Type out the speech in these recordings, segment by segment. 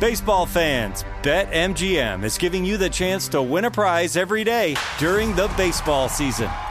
Baseball fans, BetMGM is giving you the chance to win a prize every day during the baseball season.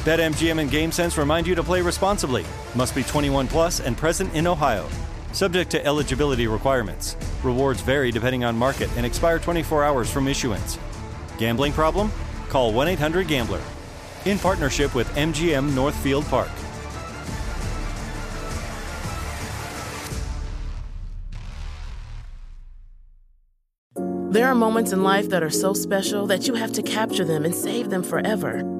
BetMGM and GameSense remind you to play responsibly. Must be 21 plus and present in Ohio. Subject to eligibility requirements. Rewards vary depending on market and expire 24 hours from issuance. Gambling problem? Call 1 800 Gambler. In partnership with MGM Northfield Park. There are moments in life that are so special that you have to capture them and save them forever.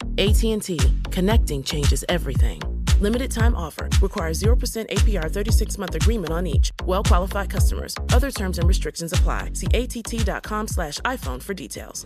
AT&T. Connecting changes everything. Limited time offer. Requires 0% APR 36 month agreement on each. Well qualified customers. Other terms and restrictions apply. See att.com slash iPhone for details.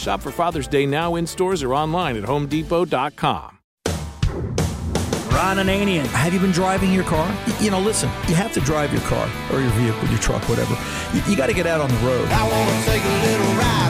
Shop for Father's Day now in stores or online at homedepot.com. Ron Ananian. Have you been driving your car? Y- You know, listen, you have to drive your car or your vehicle, your truck, whatever. You, you got to get out on the road. I wanna take a little ride with you.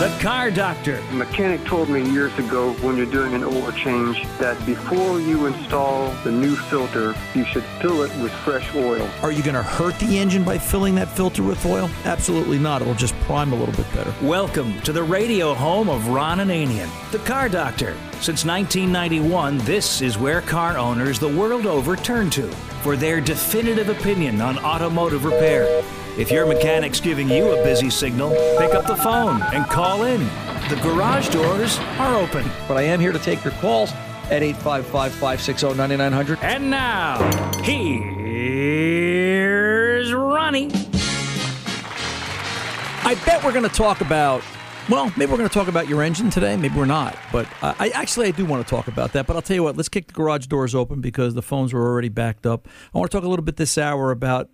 The Car Doctor. A mechanic told me years ago when you're doing an oil change that before you install the new filter, you should fill it with fresh oil. Are you going to hurt the engine by filling that filter with oil? Absolutely not. It'll just prime a little bit better. Welcome to the radio home of Ron Ananian, the Car Doctor. Since 1991, this is where car owners the world over turn to for their definitive opinion on automotive repair. If your mechanic's giving you a busy signal, pick up the phone and call in. The garage doors are open. But I am here to take your calls at 855 560 9900. And now, here's Ronnie. I bet we're going to talk about. Well, maybe we're going to talk about your engine today. Maybe we're not. But uh, I actually I do want to talk about that. But I'll tell you what. Let's kick the garage doors open because the phones were already backed up. I want to talk a little bit this hour about.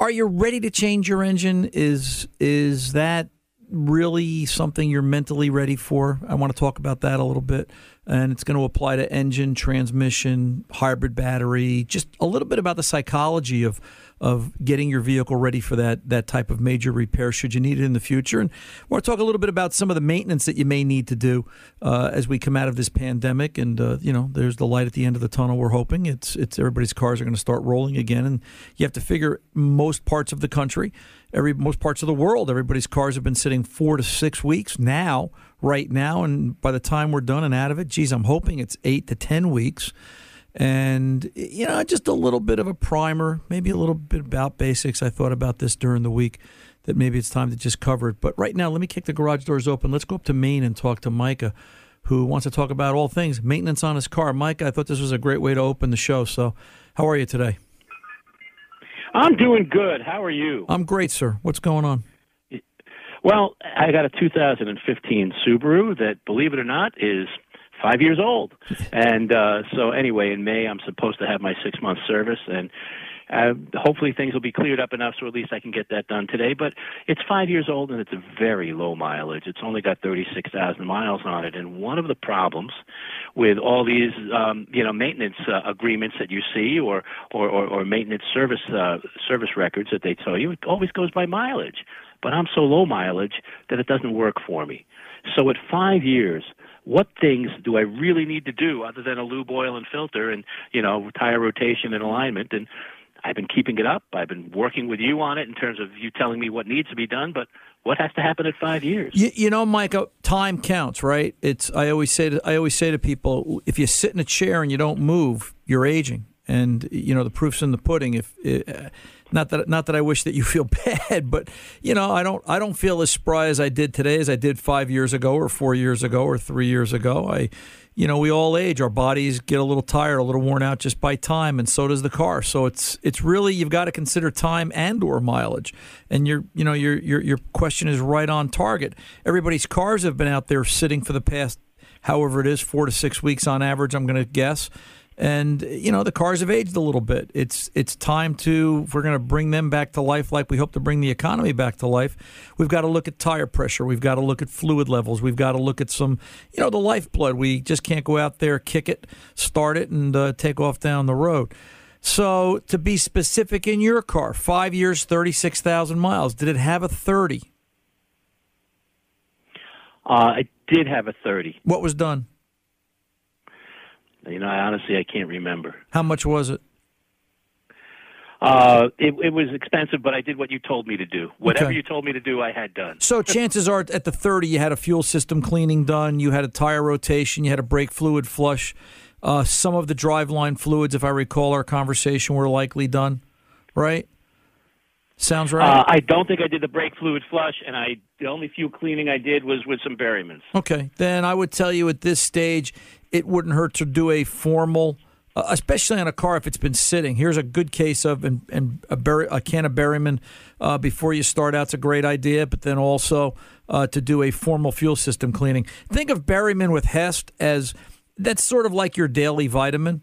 Are you ready to change your engine? Is is that really something you're mentally ready for? I want to talk about that a little bit. And it's going to apply to engine, transmission, hybrid battery, just a little bit about the psychology of of getting your vehicle ready for that that type of major repair should you need it in the future. And I want to talk a little bit about some of the maintenance that you may need to do uh, as we come out of this pandemic. And uh, you know, there's the light at the end of the tunnel. We're hoping it's it's everybody's cars are going to start rolling again, and you have to figure most parts of the country, every most parts of the world, everybody's cars have been sitting four to six weeks now, right now, and by the time we're done and out of it, geez, I'm hoping it's eight to ten weeks and you know just a little bit of a primer maybe a little bit about basics. I thought about this during the week that maybe it's time to just cover it. But right now let me kick the garage doors open. Let's go up to maine and talk to micah who wants to talk about all things maintenance on his car. Micah i thought this was a great way to open the show. So how are you today? I'm doing good. How are you? i'm great sir. What's going on? Well, I got a 2015 Subaru that, believe it or not, is five years old. And uh, so, anyway, in May, I'm supposed to have my six month service, and uh, hopefully things will be cleared up enough so at least I can get that done today. But it's five years old and it's a very low mileage. It's only got 36,000 miles on it. And one of the problems with all these, um, you know, maintenance uh, agreements that you see or, or, or, or maintenance service, uh, service records that they tell you, it always goes by mileage. But I'm so low mileage that it doesn't work for me. So at five years, what things do I really need to do other than a lube oil and filter and, you know, tire rotation and alignment? And I've been keeping it up. I've been working with you on it in terms of you telling me what needs to be done, but what has to happen at five years? You, you know, Mike, uh, time counts, right? It's I always say to I always say to people, if you sit in a chair and you don't move, you're aging, and you know the proof's in the pudding. If uh, not that not that I wish that you feel bad, but you know I don't I don't feel as spry as I did today as I did five years ago or four years ago or three years ago. I you know, we all age. Our bodies get a little tired, a little worn out just by time, and so does the car. So it's it's really you've got to consider time and or mileage. And your you know your your your question is right on target. Everybody's cars have been out there sitting for the past however it is four to six weeks on average. I'm going to guess and you know the cars have aged a little bit. It's it's time to if we're going to bring them back to life like we hope to bring the economy back to life. We've got to look at tire pressure. We've got to look at fluid levels. We've got to look at some you know the lifeblood. We just can't go out there, kick it, start it, and uh, take off down the road. So to be specific in your car, five years, thirty six thousand miles. Did it have a thirty? Uh, it did have a thirty. What was done? You know, I honestly I can't remember. How much was it? Uh, it, it was expensive, but I did what you told me to do. Whatever Okay. you told me to do, I had done. So chances are at the 30, you had a fuel system cleaning done, you had a tire rotation, you had a brake fluid flush. Uh, some of the driveline fluids, if I recall our conversation, were likely done, right? Sounds right. Uh, I don't think I did the brake fluid flush, and I the only few cleaning I did was with some Berrymans. Okay, then I would tell you at this stage, it wouldn't hurt to do a formal, uh, especially on a car if it's been sitting. Here's a good case of and, and a, Berry, a can of Berryman uh, before you start out's a great idea, but then also uh, to do a formal fuel system cleaning. Think of Berryman with Hest as that's sort of like your daily vitamin.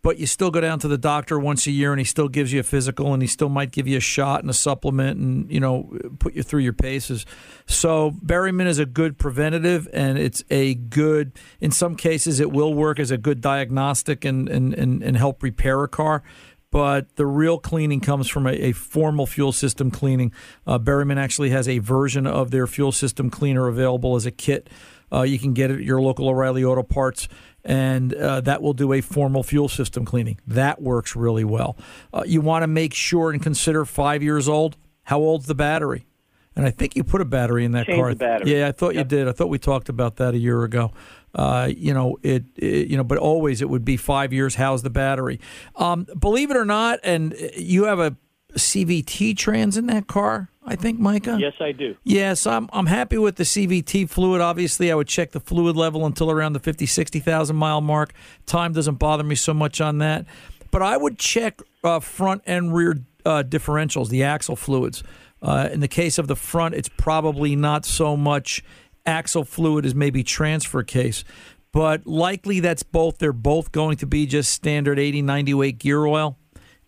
But you still go down to the doctor once a year, and he still gives you a physical, and he still might give you a shot and a supplement, and you know put you through your paces. So Berryman is a good preventative, and it's a good. In some cases, it will work as a good diagnostic and and and, and help repair a car. But the real cleaning comes from a, a formal fuel system cleaning. Uh, Berryman actually has a version of their fuel system cleaner available as a kit. Uh, you can get it at your local O'Reilly Auto Parts, and uh, that will do a formal fuel system cleaning. That works really well. Uh, you want to make sure and consider five years old. How old's the battery? And I think you put a battery in that Change car. the battery. Yeah, I thought you did. I thought we talked about that a year ago. Uh, you know it, it. You know, but always it would be five years. How's the battery? Um, believe it or not, and you have a CVT trans in that car. I think, Micah. Yes, I do. Yes, I'm I'm happy with the CVT fluid. Obviously, I would check the fluid level until around the 50, 60,000 mile mark. Time doesn't bother me so much on that. But I would check uh, front and rear uh, differentials, the axle fluids. Uh, in the case of the front, it's probably not so much axle fluid as maybe transfer case. But likely that's both. They're both going to be just standard 80, 90 weight gear oil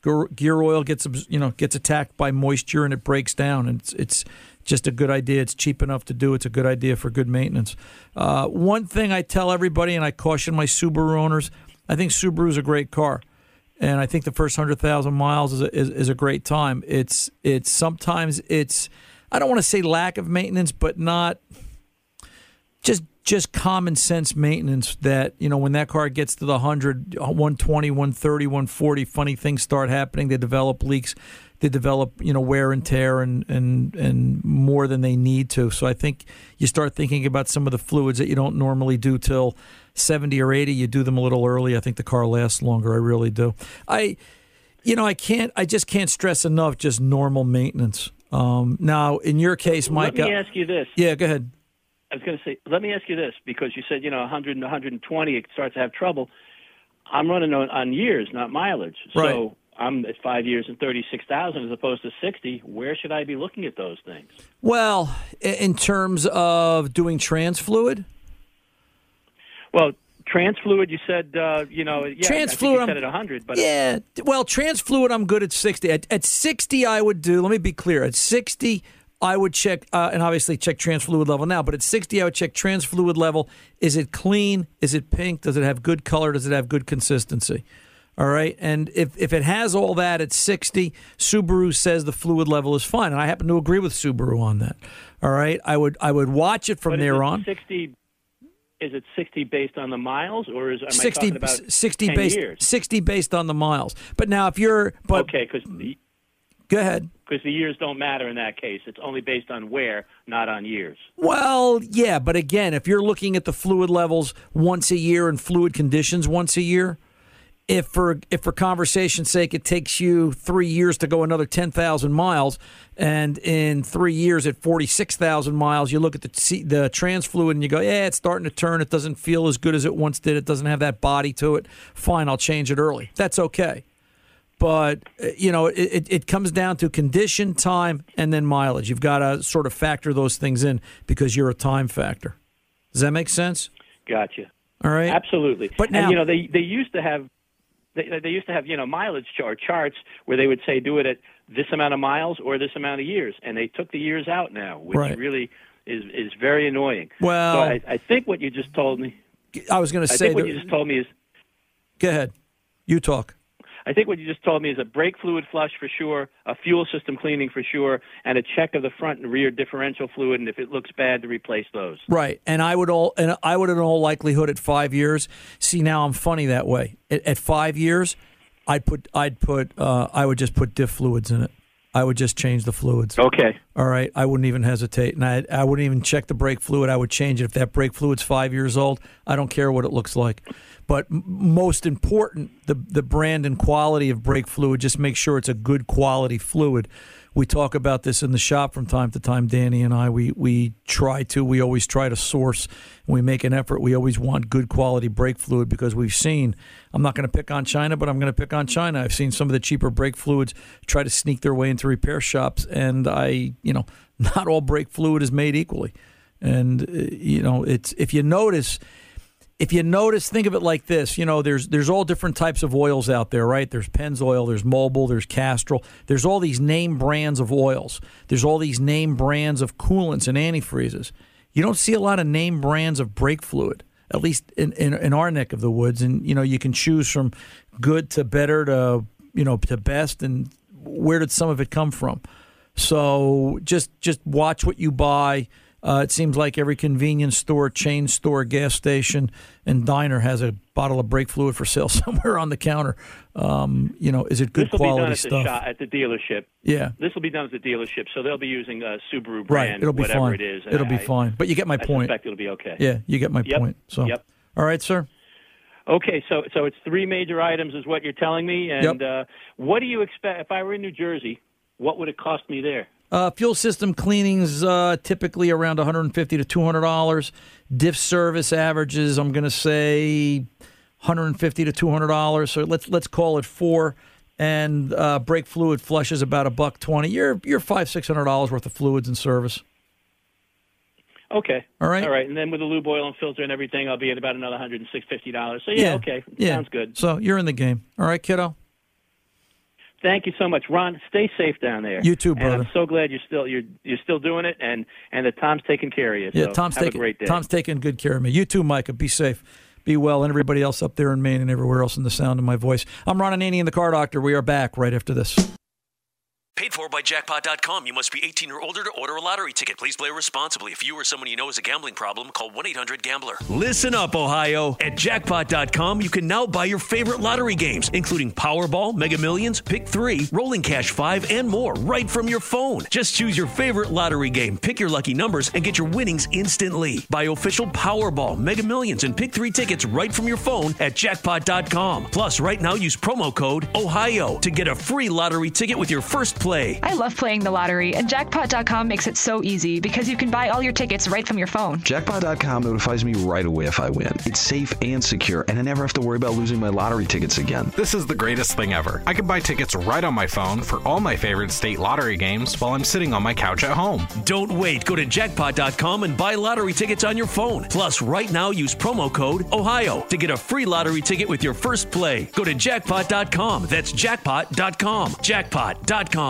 gear oil gets you know gets attacked by moisture and it breaks down. And it's it's just a good idea. It's cheap enough to do. It's a good idea for good maintenance. Uh, one thing i tell everybody and i caution my subaru owners i think subaru's a great car. And i think the first 100000 miles is a, is, is a great time. It's it's sometimes it's i don't want to say lack of maintenance but not just just common sense maintenance that you know when that car gets to the 100 120 130 140 funny things start happening. They develop leaks. They develop you know wear and tear and and and more than they need to. So i think you start thinking about some of the fluids that you don't normally do till 70 or 80 you do them a little early. I think the car lasts longer. I really do. I you know i can't i just can't stress enough just normal maintenance. Um, now in your case mike Let me ask you this. yeah go ahead I was going to say, let me ask you this because you said, you know, 100 and 120, it starts to have trouble. I'm running on, on years, not mileage. So I'm at five years and thirty six thousand as opposed to sixty. Where should I be looking at those things? Well, in terms of doing trans fluid, Well, trans fluid, you said, uh, you know, yeah, Trans fluid, I'm- said at 100, but yeah. Well, trans fluid, I'm good at 60. At, at 60, I would do, let me be clear, at 60, I would check, uh, and obviously check trans fluid level now, but at 60, I would check trans fluid level. Is it clean? Is it pink? Does it have good color? Does it have good consistency? All right. And if, if it has all that at 60, Subaru says the fluid level is fine. And I happen to agree with Subaru on that. All right. I would I would watch it from there it on. 60, is it 60 based on the miles, or is am I 60, talking about 60 10 based years? 60 based on the miles. But now if you're but okay, because the, go ahead. Because the years don't matter in that case. It's only based on where, not on years. Well, yeah, but again, if you're looking at the fluid levels once a year and fluid conditions once a year, if for if for conversation's sake it takes you three years to go another ten thousand miles, and in three years at forty six thousand miles, you look at the the trans fluid and you go, yeah, it's starting to turn. It doesn't feel as good as it once did. It doesn't have that body to it. Fine, I'll change it early. That's okay. But uh, you know, it, it, comes down to condition, time, and then mileage. You've got to sort of factor those things in because you're a time factor. Does that make sense? Gotcha. All right. Absolutely. But now- and you know they they used to have they, they used to have you know mileage chart charts where they would say do it at this amount of miles or this amount of years, and they took the years out now, which Right. really is is very annoying. Well- so I, I think what you just told me. I was going to I say. think what you just told me is go ahead. You talk. I think what you just told me is a brake fluid flush for sure, a fuel system cleaning for sure, and a check of the front and rear differential fluid, and if it looks bad, to replace those. Right, and I would all, and I would in all likelihood at five years. See, now I'm funny that way. At, at five years, I'd put, I'd put, uh, I would just put diff fluids in it. I would just change the fluids. Okay. All right, I wouldn't even hesitate, and I, I wouldn't even check the brake fluid. I would change it if that brake fluid's five years old. I don't care what it looks like, but most important, the the brand and quality of brake fluid. Just make sure it's a good quality fluid. We talk about this in the shop from time to time. Danny and I, we we try to. We always try to source. We make an effort. We always want good quality brake fluid because we've seen. I'm not going to pick on China, but I'm going to pick on China. I've seen some of the cheaper brake fluids try to sneak their way into repair shops, and I, you know, not all brake fluid is made equally. And uh, you know, it's if you notice, if you notice, think of it like this. You know, there's there's all different types of oils out there, right? There's Pennzoil, there's Mobil, there's Castrol. There's all these name brands of oils. There's all these name brands of coolants and antifreezes. You don't see a lot of name brands of brake fluid, at least in, in, in our neck of the woods. And you know, you can choose from good to better to you know to best. And where did some of it come from? So just just watch what you buy. Uh, it seems like every convenience store, chain store, gas station, and diner has a bottle of brake fluid for sale somewhere on the counter. Um, you know, is it good this will be done quality the stuff? shop, at the dealership. Yeah. This will be done at the dealership, so they'll be using a Subaru brand, Right. It'll be whatever fine. it is. It'll be fine. But you get my I point. suspect it'll be okay. Yeah, you get my Yep. point. So, Yep. all right, sir. Okay, so so it's three major items, is what you're telling me. And uh, what do you expect? If I were in New Jersey, what would it cost me there? Uh, fuel system cleanings uh, typically around 150 to 200 dollars. Diff service averages, I'm going to say 150 to 200 dollars. So let's let's call it four. And uh, brake fluid flushes about a buck twenty. You're you're five six hundred dollars worth of fluids and service. Okay. All right. All right, and then with the lube oil and filter and everything, I'll be at about another hundred and six fifty dollars. So yeah, okay, yeah. sounds good. So you're in the game. All right, kiddo. Thank you so much, Ron. Stay safe down there. You too, And brother. I'm so glad you're still you're you're still doing it, and and that Tom's taking care of you. Yeah, so Tom's taking a great day. Tom's taking good care of me. You too, Micah. Be safe. Be well, and everybody else up there in Maine and everywhere else in the sound of my voice. I'm Ron Ananian, the Car Doctor. We are back right after this. Paid for by jackpot.com. You must be 18 or older to order a lottery ticket. Please play responsibly. If you or someone you know has a gambling problem, call 1 800 Gambler. Listen up, Ohio. At jackpot.com, you can now buy your favorite lottery games, including Powerball, Mega Millions, Pick 3, Rolling Cash 5, and more, right from your phone. Just choose your favorite lottery game, pick your lucky numbers, and get your winnings instantly. Buy official Powerball, Mega Millions, and Pick 3 tickets right from your phone at jackpot.com. Plus, right now, use promo code OHIO to get a free lottery ticket with your first play. I love playing the lottery, and jackpot.com makes it so easy because you can buy all your tickets right from your phone. Jackpot.com notifies me right away if I win. It's safe and secure, and I never have to worry about losing my lottery tickets again. This is the greatest thing ever. I can buy tickets right on my phone for all my favorite state lottery games while I'm sitting on my couch at home. Don't wait. Go to jackpot.com and buy lottery tickets on your phone. Plus, right now use promo code OHIO to get a free lottery ticket with your first play. Go to jackpot.com. That's jackpot.com. Jackpot.com.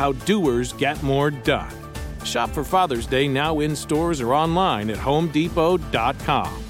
How doers get more done. Shop for Father's Day now in stores or online at homedepot.com.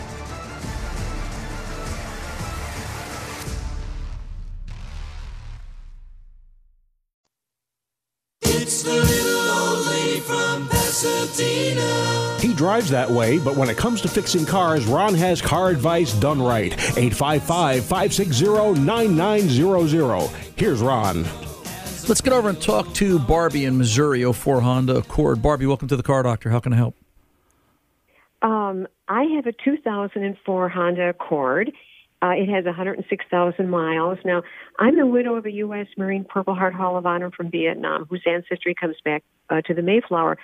Drives that way, but when it comes to fixing cars, Ron has car advice done right. 855 560 9900. Here's Ron. Let's get over and talk to Barbie in Missouri, 04 Honda Accord. Barbie, welcome to the Car Doctor. How can I help? Um, I have a 2004 Honda Accord. Uh, it has 106,000 miles. Now, I'm the widow of a U.S. Marine Purple Heart Hall of Honor from Vietnam, whose ancestry comes back uh, to the Mayflower.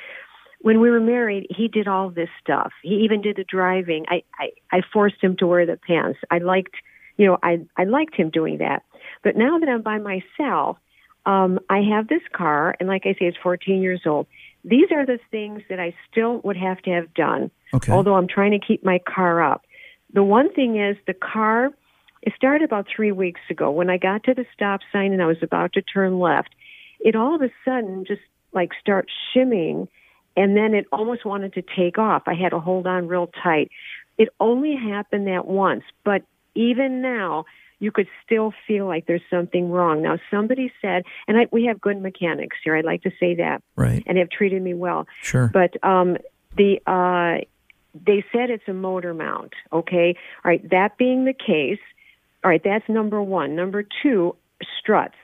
When we were married, he did all this stuff. He even did the driving. I, I, I forced him to wear the pants. I liked, you know, I, I liked him doing that. But now that I'm by myself, um, I have this car, and like I say, it's 14 years old. These are the things that I still would have to have done, okay. although I'm trying to keep my car up. The one thing is the car, it started about three weeks ago. When I got to the stop sign and I was about to turn left, it all of a sudden just like starts shimming and then it almost wanted to take off. I had to hold on real tight. It only happened that once, but even now, you could still feel like there's something wrong. Now, somebody said, and I, we have good mechanics here. I'd like to say that, right? And have treated me well. Sure. But um, the uh, they said it's a motor mount. Okay, all right. That being the case, all right. That's number one. Number two, struts.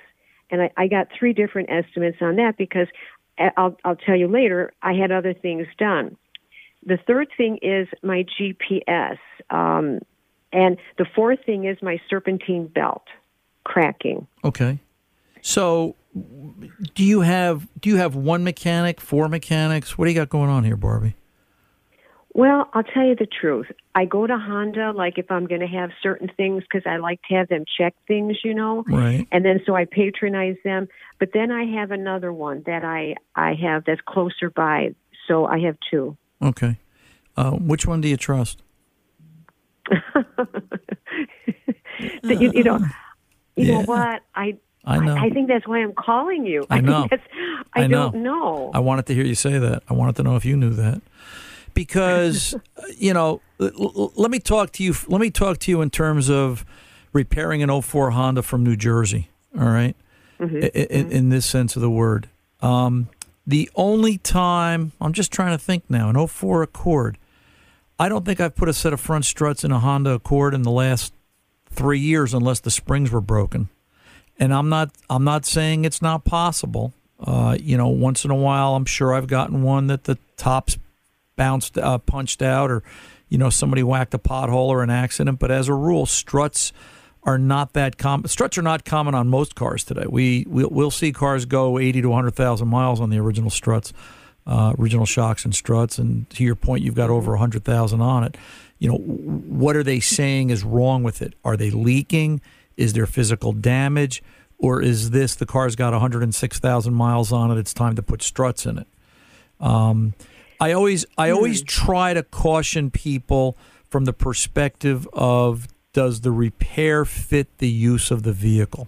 And I, I got three different estimates on that because I'll, I'll tell you later. I had other things done. The third thing is my GPS. Um, and the fourth thing is my serpentine belt cracking. Okay. So, do you have do you have one mechanic, four mechanics? What do you got going on here, Barbie? Well, I'll tell you the truth. I go to Honda like if I'm going to have certain things because I like to have them check things, you know. Right. And then so I patronize them. But then I have another one that I I have that's closer by. So I have two. Okay. Uh, which one do you trust? You, you know, you know what I. I know. I, think that's why I'm calling you. I know. I, I know. don't know. I wanted to hear you say that. I wanted to know if you knew that. Because, you know, let me talk to you. Let me talk to you in terms of repairing an 04 Honda from New Jersey. All right? Mhm. I- In, in this sense of the word. Um, the only time, I'm just trying to think now, an 04 Accord. I don't think I've put a set of front struts in a Honda Accord in the last three years unless the springs were broken and I'm not I'm not saying it's not possible. Uh, you know, once in a while, I'm sure I've gotten one that the tops bounced, uh, punched out, or you know, somebody whacked a pothole or an accident. But as a rule, struts are not that common. Struts are not common on most cars today. We we'll, we'll see cars go 80 to 100 thousand miles on the original struts, uh, original shocks and struts. And to your point, you've got over 100 thousand on it. You know, what are they saying is wrong with it? Are they leaking? Is there physical damage? Or is this the car's got 106,000 miles on it? It's time to put struts in it. Um, I always I hmm. always try to caution people from the perspective of does the repair fit the use of the vehicle?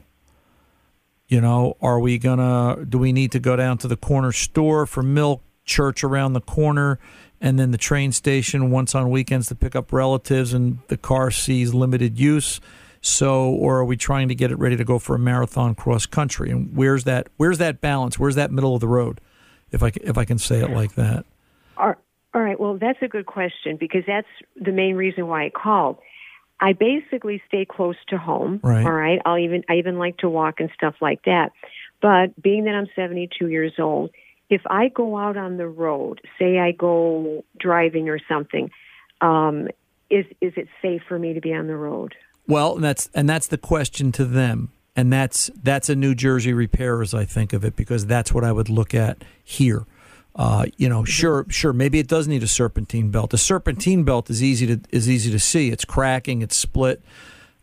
You know, are we gonna do we need to go down to the corner store for milk, church around the corner, and then the train station once on weekends to pick up relatives and the car sees limited use? So, or are we trying to get it ready to go for a marathon cross country? And where's that? Where's that balance? Where's that middle of the road? If I if I can say it like that. All right. Well, that's a good question because that's the main reason why I called. I basically stay close to home. Right. All right. I'll even I even like to walk and stuff like that. But being that I'm 72 years old, if I go out on the road, say I go driving or something, um, is is it safe for me to be on the road? Well, and that's and that's the question to them, and that's that's a New Jersey repair, as I think of it, because that's what I would look at here. Uh, you know, sure, sure, maybe it does need a serpentine belt. The serpentine belt is easy to is easy to see. It's cracking, it's split.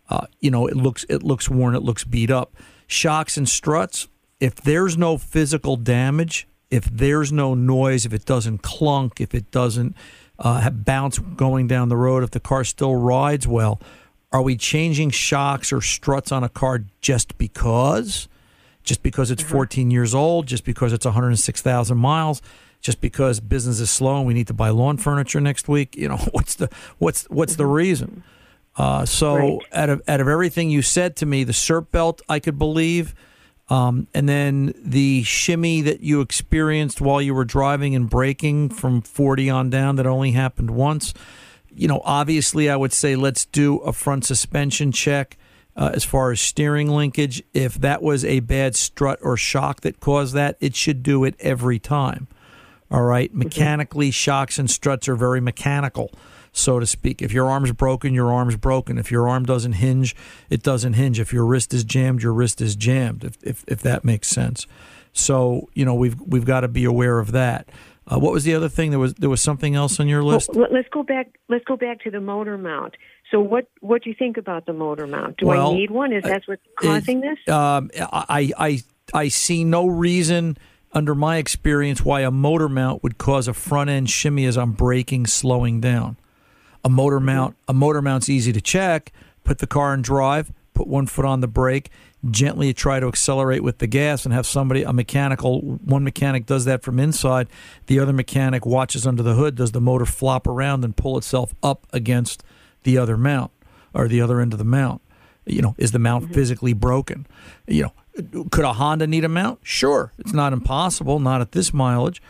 Uh, you know, it looks it looks worn, it looks beat up. Shocks and struts. If there's no physical damage, if there's no noise, if it doesn't clunk, if it doesn't uh, have bounce going down the road, if the car still rides well, are we changing shocks or struts on a car just because? Just because it's 14 years old? Just because it's 106,000 miles? Just because business is slow and we need to buy lawn furniture next week? You know, what's the what's what's the reason? Uh, so Right. out of out of everything you said to me, the SERP belt I could believe, um, and then the shimmy that you experienced while you were driving and braking from 40 on down that only happened once. You know, obviously, I would say let's do a front suspension check uh, as far as steering linkage. If that was a bad strut or shock that caused that, it should do it every time. All right. Mechanically, shocks and struts are very mechanical, so to speak. If your arm's broken, your arm's broken. If your arm doesn't hinge, it doesn't hinge. If your wrist is jammed, your wrist is jammed. If if, if that makes sense. So you know we've we've got to be aware of that. Uh, what was the other thing? There was there was something else on your list. Well, let- let's go back. Let's go back to the motor mount. So, what what do you think about the motor mount? Do Well, I need one? Is that what's causing this? Um, I, I I see no reason under my experience why a motor mount would cause a front end shimmy as I'm braking, slowing down. A motor mount a motor mount's easy to check. Put the car in drive. Put one foot on the brake. Gently try to accelerate with the gas and have somebody a mechanical one mechanic does that from inside. The other mechanic watches under the hood. Does the motor flop around and pull itself up against the other mount or the other end of the mount? You know, is the mount mm-hmm. physically broken? You know, could a Honda need a mount? Sure, it's not impossible, not at this mileage.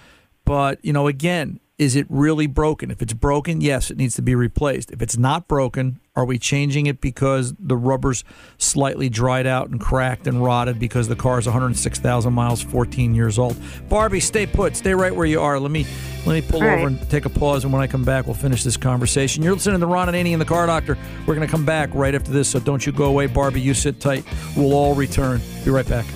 But, you know, again, is it really broken? If it's broken, yes, it needs to be replaced. If it's not broken, are we changing it because the rubber's slightly dried out and cracked and rotted because the car is 106,000 miles, 14 years old? Barbie, stay put. Stay right where you are. Let me let me pull All over right. and take a pause, and when I come back, we'll finish this conversation. You're listening to Ron Ananian the Car Doctor. We're going to come back right after this, so don't you go away, Barbie. You sit tight. We'll all return. Be right back.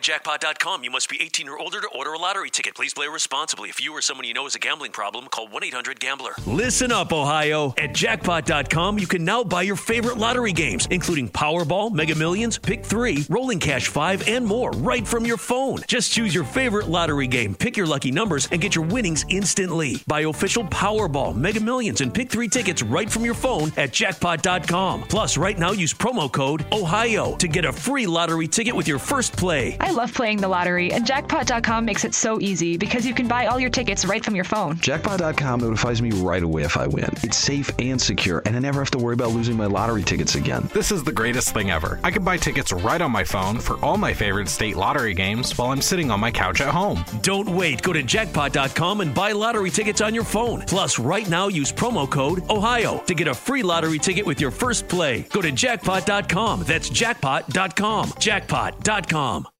Paid for by Jackpot.com. You must be 18 or older to order a lottery ticket. Please play responsibly. If you or someone you know has a gambling problem, call 1 800 Gambler. Listen up, Ohio. At Jackpot.com, you can now buy your favorite lottery games, including Powerball, Mega Millions, Pick 3, Rolling Cash 5, and more, right from your phone. Just choose your favorite lottery game, pick your lucky numbers, and get your winnings instantly. Buy official Powerball, Mega Millions, and Pick 3 tickets right from your phone at Jackpot.com. Plus, right now, use promo code OHIO to get a free lottery ticket with your first play. I love playing the lottery, and jackpot.com makes it so easy because you can buy all your tickets right from your phone. Jackpot.com notifies me right away if I win. It's safe and secure, and I never have to worry about losing my lottery tickets again. This is the greatest thing ever. I can buy tickets right on my phone for all my favorite state lottery games while I'm sitting on my couch at home. Don't wait. Go to jackpot.com and buy lottery tickets on your phone. Plus, right now, use promo code OHIO to get a free lottery ticket with your first play. Go to jackpot.com. That's jackpot.com. Jackpot.com.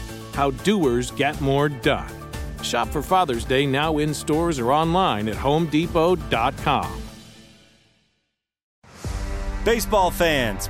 How doers get more done. Shop for Father's Day now in stores or online at homedepot.com. Baseball fans,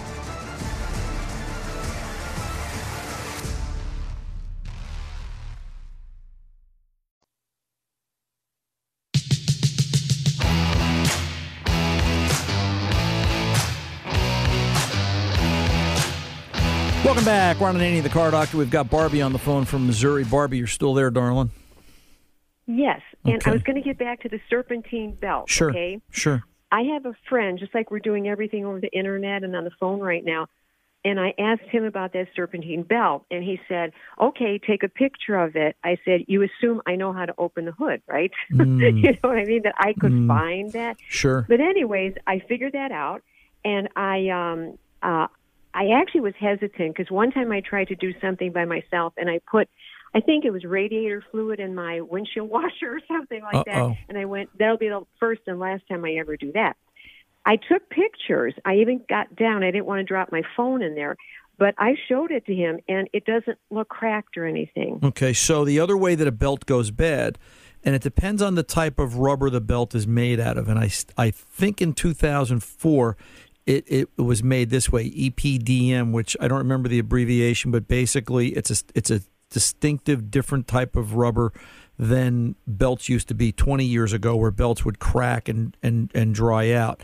Back. Ron Ananian, the car doctor. We've got Barbie on the phone from Missouri. Barbie, you're still there, darling? Yes, and Okay. I was going to get back to the serpentine belt. Sure. Okay. Sure. I have a friend, just like we're doing everything over the internet and on the phone right now. And I asked him about that serpentine belt, and he said, "Okay, take a picture of it." I said, "You assume I know how to open the hood, right? Mm. you know what I mean? That I could Mm. find that." Sure. But anyways, I figured that out, and I um uh I actually was hesitant because one time I tried to do something by myself, and I put. I think it was radiator fluid in my windshield washer or something like Uh-oh. that. And I went, that'll be the first and last time I ever do that. I took pictures. I even got down. I didn't want to drop my phone in there, but I showed it to him, and it doesn't look cracked or anything. Okay, so the other way that a belt goes bad, and it depends on the type of rubber the belt is made out of. And I, I think in 2004, it, it was made this way, EPDM, which I don't remember the abbreviation, but basically it's a it's a distinctive different type of rubber than belts used to be 20 years ago, where belts would crack and and and dry out.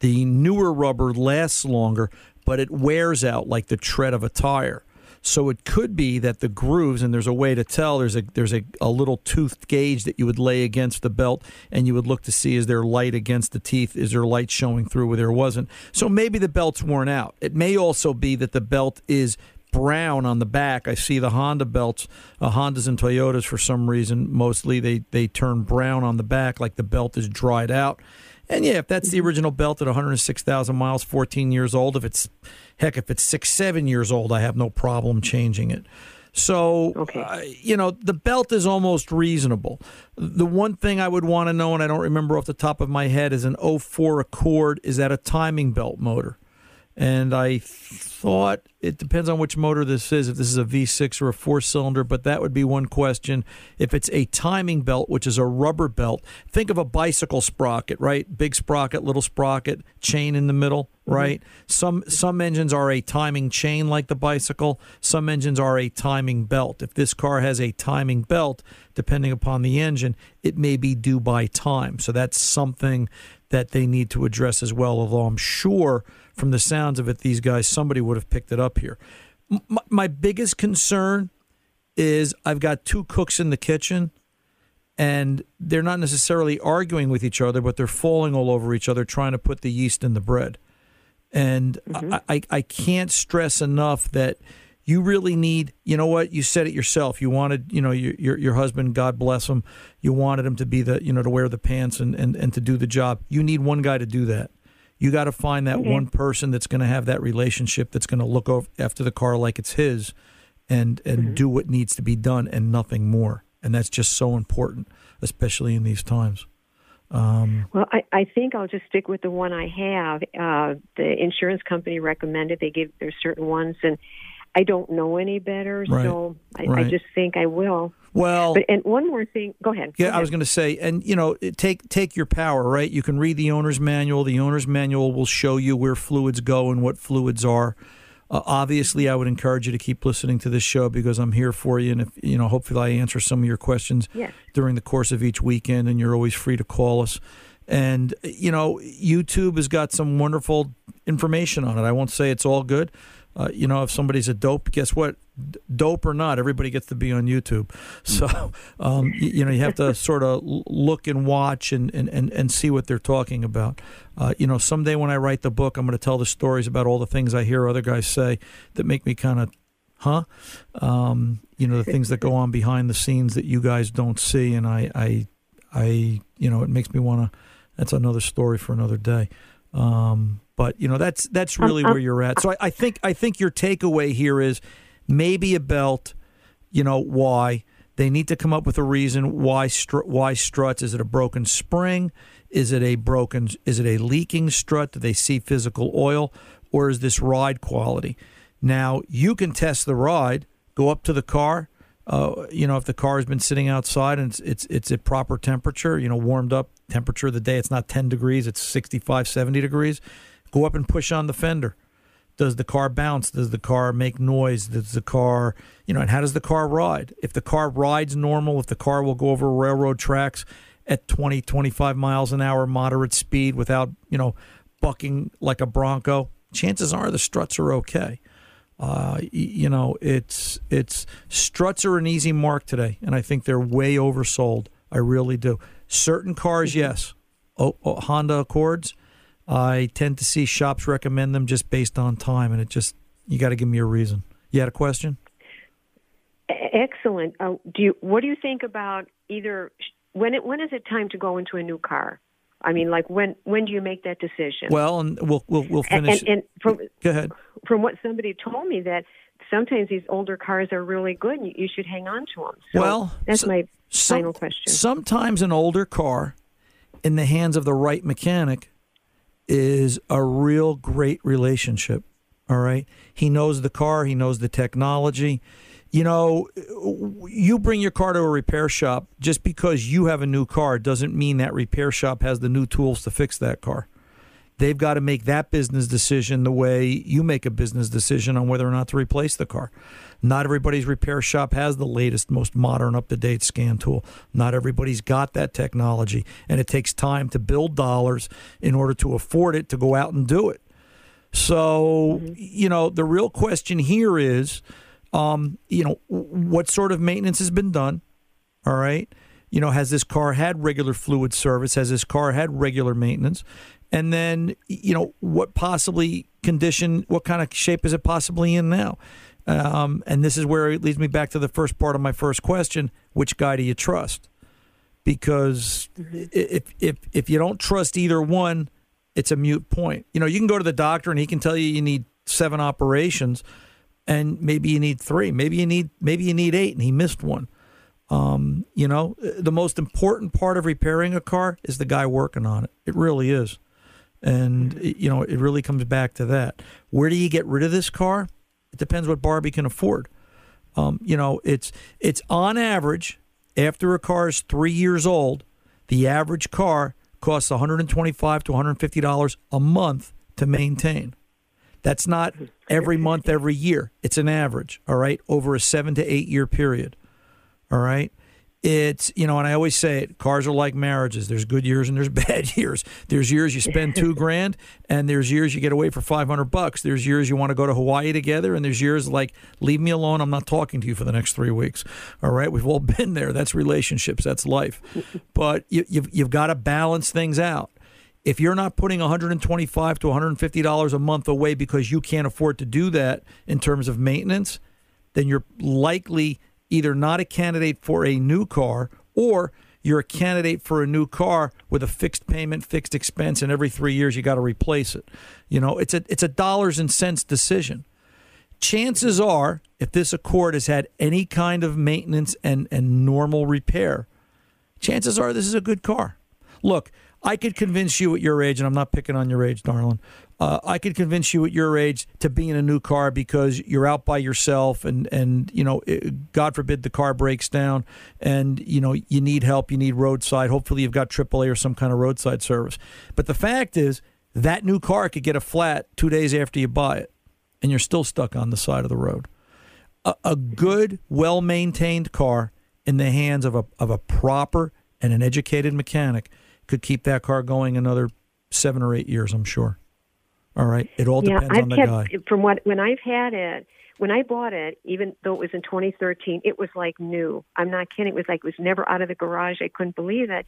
The newer rubber lasts longer, but it wears out like the tread of a tire. So it could be that the grooves, and there's a way to tell. There's a there's a, a little toothed gauge that you would lay against the belt, and you would look to see is there light against the teeth? Is there light showing through where there wasn't? So maybe the belt's worn out. It may also be that the belt is brown on the back. I see the Honda belts, uh, Hondas and Toyotas for some reason. Mostly they they turn brown on the back, like the belt is dried out. And yeah, if that's the original belt at 106,000 miles, 14 years old, if it's heck, if it's six, seven years old, I have no problem changing it. So, okay. uh, you know, the belt is almost reasonable. The one thing I would want to know, and I don't remember off the top of my head, is an 04 Accord. Is that a timing belt motor? And I thought it depends on which motor this is, if this is a V6 or a four cylinder, but that would be one question. If it's a timing belt, which is a rubber belt, think of a bicycle sprocket, right? Big sprocket, little sprocket, chain in the middle, mm-hmm. right? Some some engines are a timing chain like the bicycle, some engines are a timing belt. If this car has a timing belt, depending upon the engine, it may be due by time. So that's something that they need to address as well, although I'm sure from the sounds of it, these guys, somebody would have picked it up here. M- My, biggest concern is I've got two cooks in the kitchen, and they're not necessarily arguing with each other, but they're falling all over each other trying to put the yeast in the bread. And mm-hmm. I, I, I can't stress enough that you really need you know what? You said it yourself. You wanted you know your your, your husband god bless him you wanted him to be the you know to wear the pants and, and, and to do the job. You need one guy to do that you got to find that Okay. one person that's going to have that relationship that's going to look over after the car like it's his and and do what needs to be done and nothing more and that's just so important especially in these times um, Well, I, I think I'll just stick with the one I have. Uh, the insurance company recommended they give there's certain ones, and I don't know any better, Right. so I, I just think I will. Well But and one more thing, go ahead. Yeah, Go I was going to say, and you know, take take your power, right? You can read the owner's manual. The owner's manual will show you where fluids go and what fluids are. Uh, obviously, I would encourage you to keep listening to this show because I'm here for you, and if you know, hopefully, I answer some of your questions Yes. during the course of each weekend, and you're always free to call us. And you know, YouTube has got some wonderful information on it. I won't say it's all good. Uh, you know, if somebody's a dope, guess what? D- dope or not, everybody gets to be on YouTube. So, um, you, you know, you have to sort of look and watch and, and, and, and see what they're talking about. Uh, you know, someday when I write the book, I'm going to tell the stories about all the things I hear other guys say that make me kind of, huh? Um, you know, the things that go on behind the scenes that you guys don't see. And I, I, I you know, it makes me want to, that's another story for another day. Um, but you know, that's that's really where you're at. So I, I think I think your takeaway here is maybe a belt. You know why they need to come up with a reason why why struts. Is it a broken spring? Is it a broken? Is it a leaking strut? Do they see physical oil, or is this ride quality? Now you can test the ride. Go up to the car. Uh, you know, if the car has been sitting outside and it's, it's it's at proper temperature, you know, warmed up temperature of the day, it's not 10 degrees, it's 65, 70 degrees. Go up and push on the fender. Does the car bounce? Does the car make noise? Does the car, you know, and how does the car ride? If the car rides normal, if the car will go over railroad tracks at 20, 25 miles an hour, moderate speed without, you know, bucking like a Bronco, chances are the struts are okay. Uh, you know, it's it's struts are an easy mark today, and I think they're way oversold. I really do. Certain cars, yes, oh, oh, Honda Accords. I tend to see shops recommend them just based on time, and it just you got to give me a reason. You had a question? Excellent. Uh, do you? What do you think about either? When it, when is it time to go into a new car? I mean, like when when do you make that decision? Well, and we'll we'll, we'll finish. And, and from Go ahead. from what somebody told me that sometimes these older cars are really good and you, you should hang on to them. So Well, that's my Some- final question. Sometimes an older car in the hands of the right mechanic is a real great relationship. All right. He knows the car, he knows the technology. You know, you bring your car to a repair shop just because you have a new car doesn't mean that repair shop has the new tools to fix that car. They've got to make that business decision the way you make a business decision on whether or not to replace the car. Not everybody's repair shop has the latest, most modern, up to date scan tool. Not everybody's got that technology, and it takes time to build dollars in order to afford it to go out and do it. So, you know, the real question here is Um, you know, what sort of maintenance has been done? All right. You know, has this car had regular fluid service? Has this car had regular maintenance? And then, you know, what possibly condition, what kind of shape is it possibly in now? Um, and this is where it leads me back to the first part of my first question: Which guy do you trust? Because if if if you don't trust either one, it's a mute point. You know, you can go to the doctor and he can tell you you need seven operations, and maybe you need three, maybe you need maybe you need eight, and he missed one. Um, you know, the most important part of repairing a car is the guy working on it. It really is. And, you know, it really comes back to that. Where do you get rid of this car? It depends what Barbie can afford. Um, you know, it's it's on average after a car is three years old, the average car costs 125 to 150 dollars a month to maintain. That's not every month, every year. It's an average. All right, over a seven to eight year period. All right. It's, you know, and I always say it cars are like marriages. There's good years and there's bad years. There's years you spend two grand, and there's years you get away for 500 bucks. There's years you want to go to Hawaii together, and there's years like, leave me alone. I'm not talking to you for the next three weeks. All right. We've all been there. That's relationships, that's life. But you, you've, you've got to balance things out if you're not putting 125 to 150 dollars a month away because you can't afford to do that in terms of maintenance, then you're likely either not a candidate for a new car or you're a candidate for a new car with a fixed payment, fixed expense, and every three years you got to replace it. You know, it's a it's a dollars and cents decision. Chances are, if this Accord has had any kind of maintenance and, and normal repair, chances are this is a good car. Look, I could convince you at your age, and I'm not picking on your age, darling. Uh, I could convince you at your age to be in a new car because you're out by yourself, and and you know, it, God forbid the car breaks down, and you know you need help, you need roadside. Hopefully, you've got AAA or some kind of roadside service. But the fact is, that new car could get a flat two days after you buy it, and you're still stuck on the side of the road. A, a good, well maintained car in the hands of a of a proper and an educated mechanic could keep that car going another seven or eight years, I'm sure. All right. It all yeah, depends I've on the kept, guy. From what when I've had it, when I bought it, even though it was in 2013, it was like new. I'm not kidding. It was like it was never out of the garage. I couldn't believe it.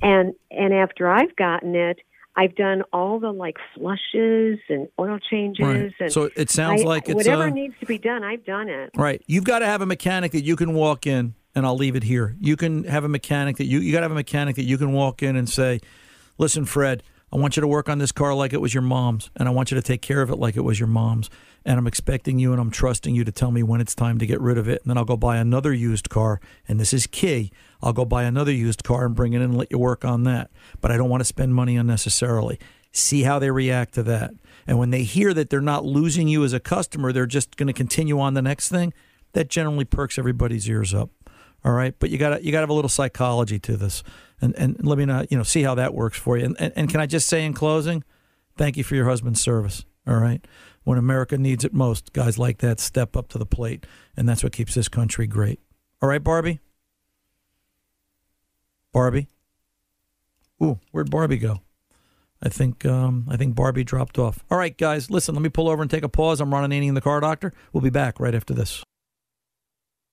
And and after I've gotten it, I've done all the like flushes and oil changes. Right. And So it sounds I- like it's, whatever uh, needs to be done. I've done it. Right. You've got to have a mechanic that you can walk in, and I'll leave it here. You can have a mechanic that you you got to have a mechanic that you can walk in and say, "Listen, Fred, I want you to work on this car like it was your mom's, and I want you to take care of it like it was your mom's. And I'm expecting you and I'm trusting you to tell me when it's time to get rid of it. And then I'll go buy another used car, and this is key. I'll go buy another used car and bring it in and let you work on that. But I don't want to spend money unnecessarily. See how they react to that. And when they hear that they're not losing you as a customer, they're just going to continue on the next thing. That generally perks everybody's ears up. All right, but you got you got to have a little psychology to this, and and let me know you know see how that works for you. And, and and can I just say in closing, thank you for your husband's service. All right, when America needs it most, guys like that step up to the plate, and that's what keeps this country great. All right, Barbie. Barbie. Ooh, where'd Barbie go? I think um, I think Barbie dropped off. All right, guys, listen. Let me pull over and take a pause. I'm Ron Ananian, the car doctor. We'll be back right after this.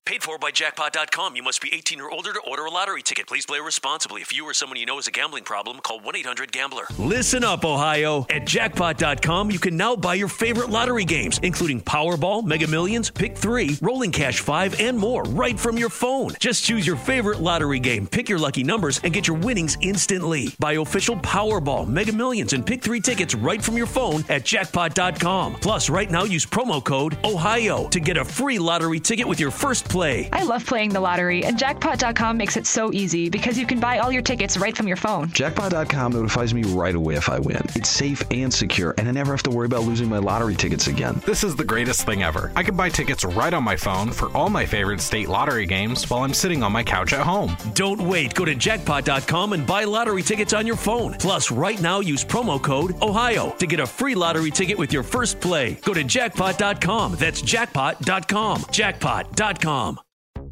Paid for by jackpot.com. You must be 18 or older to order a lottery ticket. Please play responsibly. If you or someone you know has a gambling problem, call 1 800 Gambler. Listen up, Ohio. At jackpot.com, you can now buy your favorite lottery games, including Powerball, Mega Millions, Pick 3, Rolling Cash 5, and more, right from your phone. Just choose your favorite lottery game, pick your lucky numbers, and get your winnings instantly. Buy official Powerball, Mega Millions, and Pick 3 tickets right from your phone at jackpot.com. Plus, right now, use promo code OHIO to get a free lottery ticket with your first play. I love playing the lottery, and jackpot.com makes it so easy because you can buy all your tickets right from your phone. Jackpot.com notifies me right away if I win. It's safe and secure, and I never have to worry about losing my lottery tickets again. This is the greatest thing ever. I can buy tickets right on my phone for all my favorite state lottery games while I'm sitting on my couch at home. Don't wait. Go to jackpot.com and buy lottery tickets on your phone. Plus, right now, use promo code OHIO to get a free lottery ticket with your first play. Go to jackpot.com. That's jackpot.com. Jackpot.com.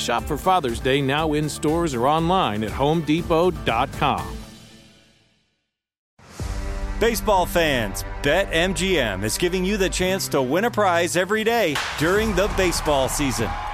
Shop for Father's Day now in stores or online at homedepot.com. Baseball fans, BetMGM is giving you the chance to win a prize every day during the baseball season.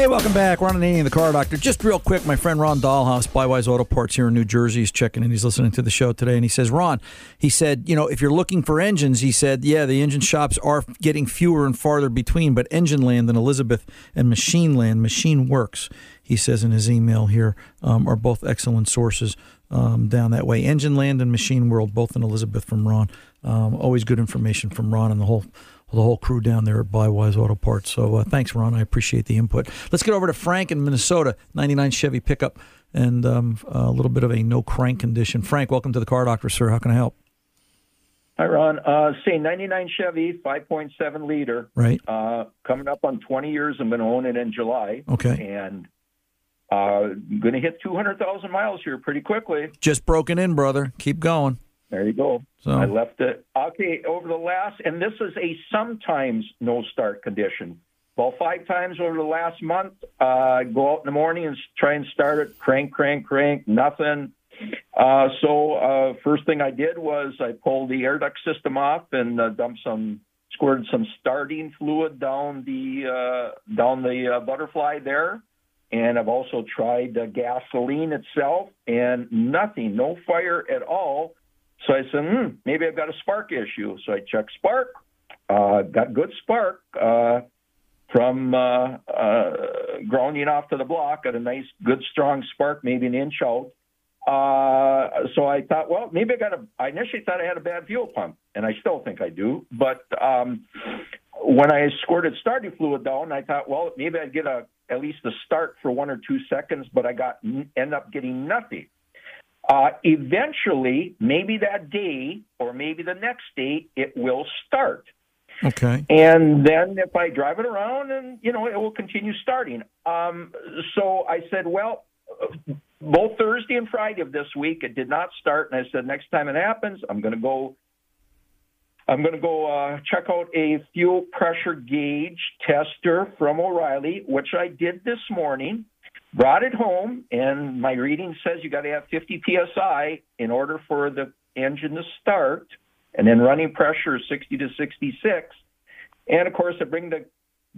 Hey, welcome back. Ron Ananian, the car doctor. Just real quick, my friend Ron Dahlhaus, Bywise Auto Parts here in New Jersey, is checking in. He's listening to the show today, and he says, Ron, he said, you know, if you're looking for engines, he said, yeah, the engine shops are getting fewer and farther between, but Engine Land in Elizabeth and Machine Land, Machine Works, he says in his email here, um, are both excellent sources um, down that way. Engine Land and Machine World, both in Elizabeth from Ron. Um, always good information from Ron and the whole the whole crew down there at Bywise Auto Parts. So uh, thanks, Ron. I appreciate the input. Let's get over to Frank in Minnesota, 99 Chevy pickup, and um, a little bit of a no crank condition. Frank, welcome to the Car Doctor, sir. How can I help? Hi, Ron. Uh, say 99 Chevy, 5.7 liter. Right. Uh, coming up on 20 years. I'm going to own it in July. Okay. And uh, going to hit 200,000 miles here pretty quickly. Just broken in, brother. Keep going. There you go. So- I left it. Okay, over the last, and this is a sometimes no start condition. Well, five times over the last month, uh, go out in the morning and try and start it, crank, crank, crank, nothing. Uh, so uh, first thing I did was I pulled the air duct system off and uh, dumped some, squirted some starting fluid down the uh, down the uh, butterfly there, and I've also tried the gasoline itself, and nothing, no fire at all. So I said, hmm, maybe I've got a spark issue. So I checked spark, uh, got good spark uh, from uh, uh, grounding off to the block, got a nice, good, strong spark, maybe an inch out. Uh, so I thought, well, maybe I got a. I initially thought I had a bad fuel pump, and I still think I do. But um, when I squirted starting fluid down, I thought, well, maybe I'd get a at least a start for one or two seconds, but I got end up getting nothing. Uh, eventually, maybe that day or maybe the next day, it will start. Okay. And then if I drive it around, and you know, it will continue starting. Um, so I said, well, both Thursday and Friday of this week, it did not start. And I said, next time it happens, I'm going to go. I'm going to go uh, check out a fuel pressure gauge tester from O'Reilly, which I did this morning. Brought it home, and my reading says you got to have 50 psi in order for the engine to start, and then running pressure is 60 to 66. And of course, I bring the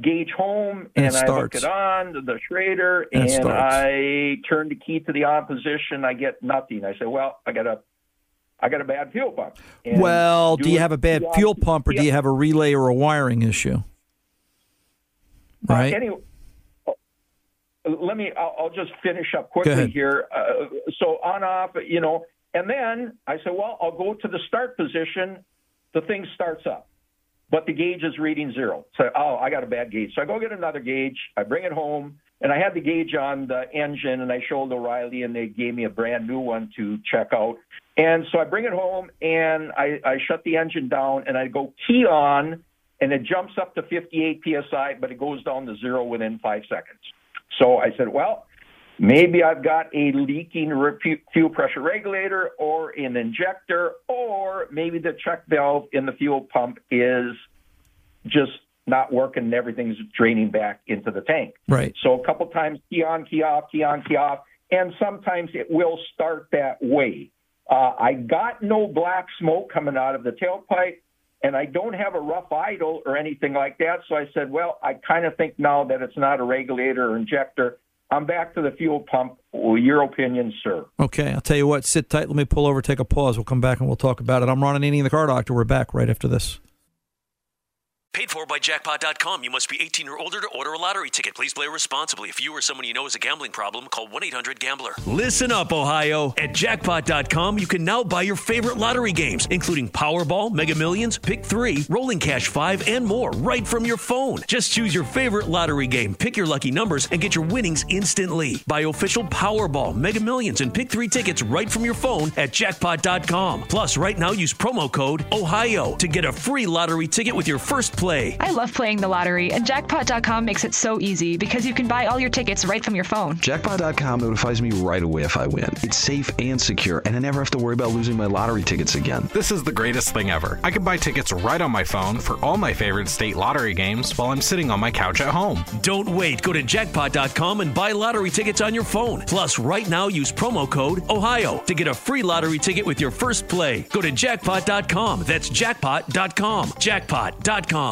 gauge home And and, I hook it on to the Schrader And and. I turn the key to the on position. I get nothing. I say, well, I got a, I got a bad fuel pump. And well, do you have a bad fuel pump or do you have a relay or a wiring issue? Right. Uh, anyway, uh, let me. I'll, I'll just finish up quickly here. Uh, so on off, you know, and then I said, well, I'll go to the start position. The thing starts up, but the gauge is reading zero. So oh, I got a bad gauge. So I go get another gauge. I bring it home, and I had the gauge on the engine, and I showed O'Reilly, and they gave me a brand new one to check out. And so I bring it home, and I, I shut the engine down, and I go key on, and it jumps up to 58 psi, but it goes down to zero within five seconds. So I said, well, maybe I've got a leaking fuel pressure regulator or an injector, or maybe the check valve in the fuel pump is just not working and everything's draining back into the tank. Right. So a couple times key on, key off, key on, key off, and sometimes it will start that way. Uh, I got no black smoke coming out of the tailpipe, and I don't have a rough idle or anything like that. So I said, well, I kind of think now that it's not a regulator or injector. I'm back to the fuel pump. Your opinion, sir. Okay, I'll tell you what. Sit tight. Let me pull over, take a pause. We'll come back and we'll talk about it. I'm Ron Ananian, the car doctor. We're back right after this. Paid for by jackpot.com. You must be 18 or older to order a lottery ticket. Please play responsibly. If you or someone you know has a gambling problem, call 1 800 Gambler. Listen up, Ohio. At jackpot.com, you can now buy your favorite lottery games, including Powerball, Mega Millions, Pick 3, Rolling Cash 5, and more, right from your phone. Just choose your favorite lottery game, pick your lucky numbers, and get your winnings instantly. Buy official Powerball, Mega Millions, and Pick 3 tickets right from your phone at jackpot.com. Plus, right now, use promo code OHIO to get a free lottery ticket with your first play. I love playing the lottery, and jackpot.com makes it so easy because you can buy all your tickets right from your phone. Jackpot.com notifies me right away if I win. It's safe and secure, and I never have to worry about losing my lottery tickets again. This is the greatest thing ever. I can buy tickets right on my phone for all my favorite state lottery games while I'm sitting on my couch at home. Don't wait. Go to jackpot.com and buy lottery tickets on your phone. Plus, right now, use promo code OHIO to get a free lottery ticket with your first play. Go to jackpot.com. That's jackpot.com. Jackpot.com.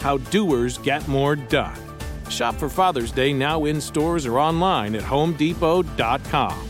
How doers get more done. Shop for Father's Day now in stores or online at homedepot.com.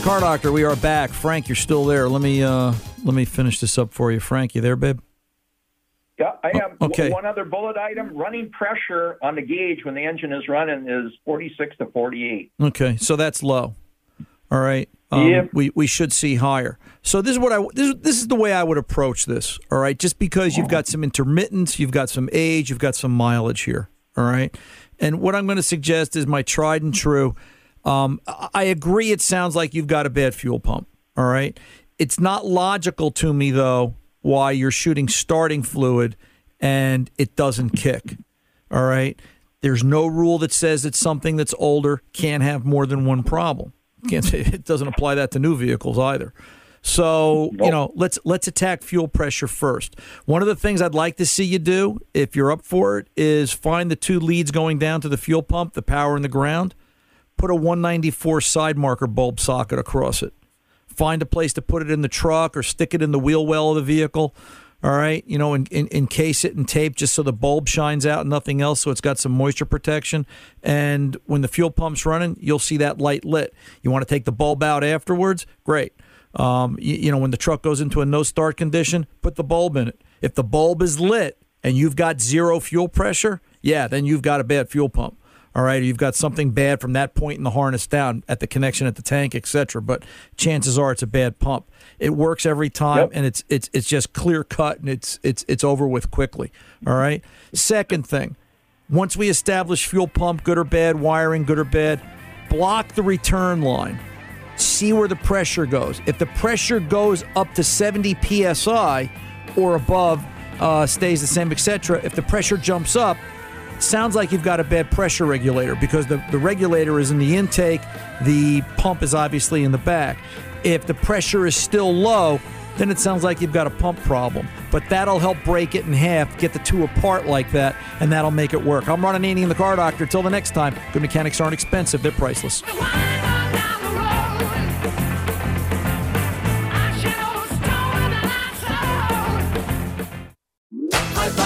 The car doctor. We are back. Frank, you're still there. Let me uh, let me finish this up for you. Frank, you there, babe? Yeah, I am. Oh, okay. one other bullet item. Running pressure on the gauge when the engine is running is 46 to 48. Okay, so that's low. All right. Um, Yep. We we should see higher. So this is what I this this is the way I would approach this. All right, just because you've got some intermittence, you've got some age, you've got some mileage here. All right, and what I'm going to suggest is my tried and true. Um, I agree. It sounds like you've got a bad fuel pump. All right, it's not logical to me though why you're shooting starting fluid and it doesn't kick. All right. There's no rule that says that something that's older can't have more than one problem. Can't say it doesn't apply that to new vehicles either. So you know, let's let's attack fuel pressure first. One of the things I'd like to see you do, if you're up for it, is find the two leads going down to the fuel pump, the power and the ground. Put a 194 side marker bulb socket across it. Find a place to put it in the truck or stick it in the wheel well of the vehicle. All right, you know, en- en- encase it in tape just so the bulb shines out and nothing else, so it's got some moisture protection. And when the fuel pump's running, you'll see that light lit. You want to take the bulb out afterwards? Great. Um, you, you know, when the truck goes into a no start condition, put the bulb in it. If the bulb is lit and you've got zero fuel pressure, yeah, then you've got a bad fuel pump. All right, you've got something bad from that point in the harness down at the connection at the tank, etc. But chances are it's a bad pump. It works every time, and it's it's it's just clear cut and it's it's it's over with quickly. All right. Second thing, once we establish fuel pump, good or bad, wiring, good or bad, block the return line. See where the pressure goes. If the pressure goes up to 70 psi or above, uh, stays the same, etc. If the pressure jumps up, sounds like you've got a bad pressure regulator because the, the regulator is in the intake, the pump is obviously in the back. If the pressure is still low, then it sounds like you've got a pump problem. But that'll help break it in half, get the two apart like that, and that'll make it work. I'm Ron Ananian, the car doctor. Till the next time, good mechanics aren't expensive, they're priceless.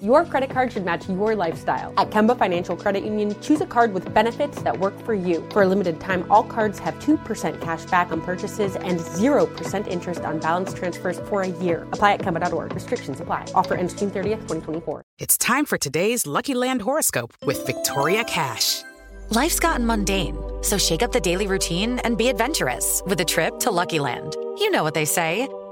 Your credit card should match your lifestyle. At Kemba Financial Credit Union, choose a card with benefits that work for you. For a limited time, all cards have 2% cash back on purchases and 0% interest on balance transfers for a year. Apply at Kemba.org. Restrictions apply. Offer ends June 30th, 2024. It's time for today's Lucky Land horoscope with Victoria Cash. Life's gotten mundane, so shake up the daily routine and be adventurous with a trip to Lucky Land. You know what they say